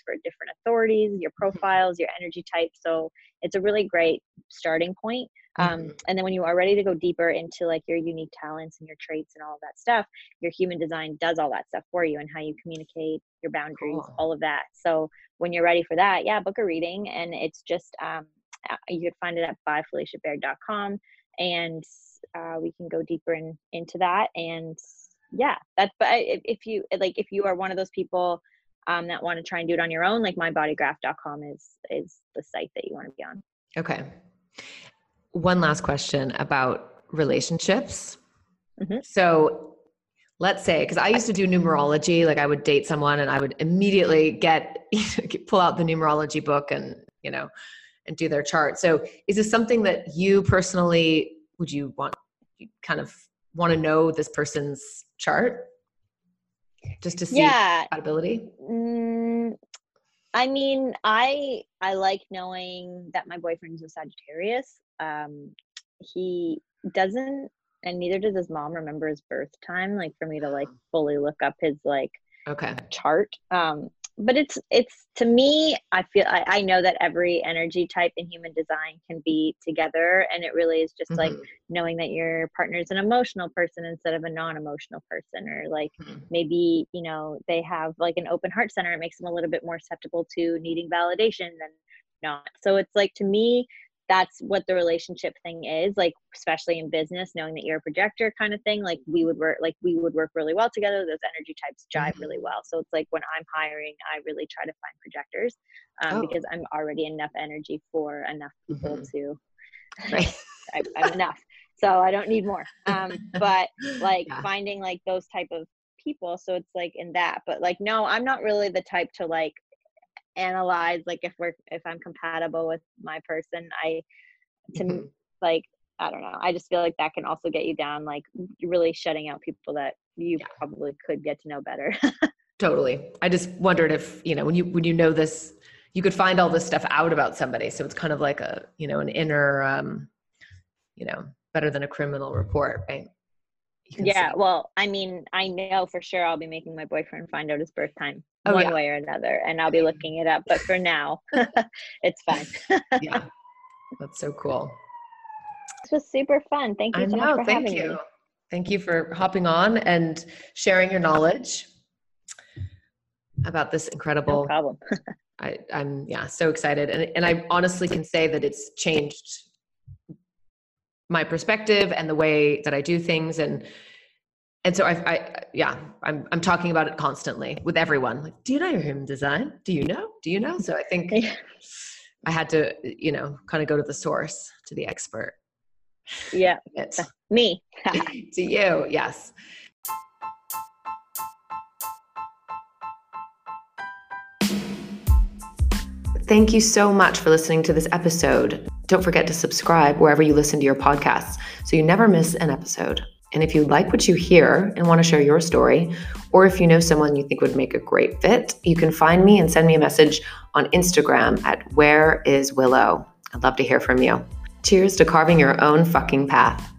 for different authorities, your Mm-hmm. profiles, your energy type. So it's a really great starting point. Um, Mhm. and then when you are ready to go deeper into like your unique talents and your traits and all of that stuff, your human design does all that stuff for you and how you communicate your boundaries, Cool. all of that. So when you're ready for that, yeah, book a reading and it's just um, uh, you could find it at byfeliciabaird.com and uh, we can go deeper in, into that and yeah that's but if you like if you are one of those people um, that want to try and do it on your own like mybodygraph.com is is the site that you want to be on Okay. One last question about relationships. Mhm. So let's say, because I used to do numerology, like I would date someone and I would immediately get, pull out the numerology book and, you know, and do their chart. So is this something that you personally, would you want, you kind of want to know this person's chart? Just to see yeah compatibility? mm, i mean i i like knowing that my boyfriend's a sagittarius um he doesn't and neither does his mom remember his birth time like for me to like fully look up his like Okay. chart um but it's it's to me i feel I, I know that every energy type in human design can be together and it really is just like Mhm. knowing that your partner is an emotional person instead of a non-emotional person or like Mhm. maybe you know they have like an open heart center it makes them a little bit more susceptible to needing validation than not so it's like to me that's what the relationship thing is like especially in business knowing that you're a projector kind of thing like we would work like we would work really well together those energy types jive Mhm. really well so it's like when i'm hiring i really try to find projectors um, Oh. because i'm already enough energy for enough people Mhm. to Right. I, i'm enough so i don't need more um, but like Yeah. finding like those type of people so it's like in that but like no i'm not really the type to like analyze like if we're if i'm compatible with my person i to m Mhm. like i don't know i just feel like that can also get you down like really shutting out people that you Yeah. probably could get to know better Totally. I just wondered if, you know, when you when you know this, you could find all this stuff out about somebody. So it's kind of like a, you know, an inner um, you know, better than a criminal report, right? Yeah see. well i mean i know for sure i'll be making my boyfriend find out his birth time Oh, one yeah. way or another and i'll be looking it up but for now it's fine yeah. That's so cool. this was super fun thank you so know. much for Thank having you. me Thank you for hopping on and sharing your knowledge about this no incredible problem I, I'm yeah so excited and and I honestly can say that it's changed my perspective and the way that I do things and and so I, I yeah I'm I'm talking about it constantly with everyone. Like do you know your human design? Do you know? Do you know? So I think I had to you know kind of go to the source to the expert. Yeah. It me. To you yes. Thank you so much for listening to this episode. Don't forget to subscribe wherever you listen to your podcasts so you never miss an episode. And if you like what you hear and want to share your story, or if you know someone you think would make a great fit, you can find me and send me a message on Instagram at Where is Willow. I'd love to hear from you. Cheers to carving your own fucking path.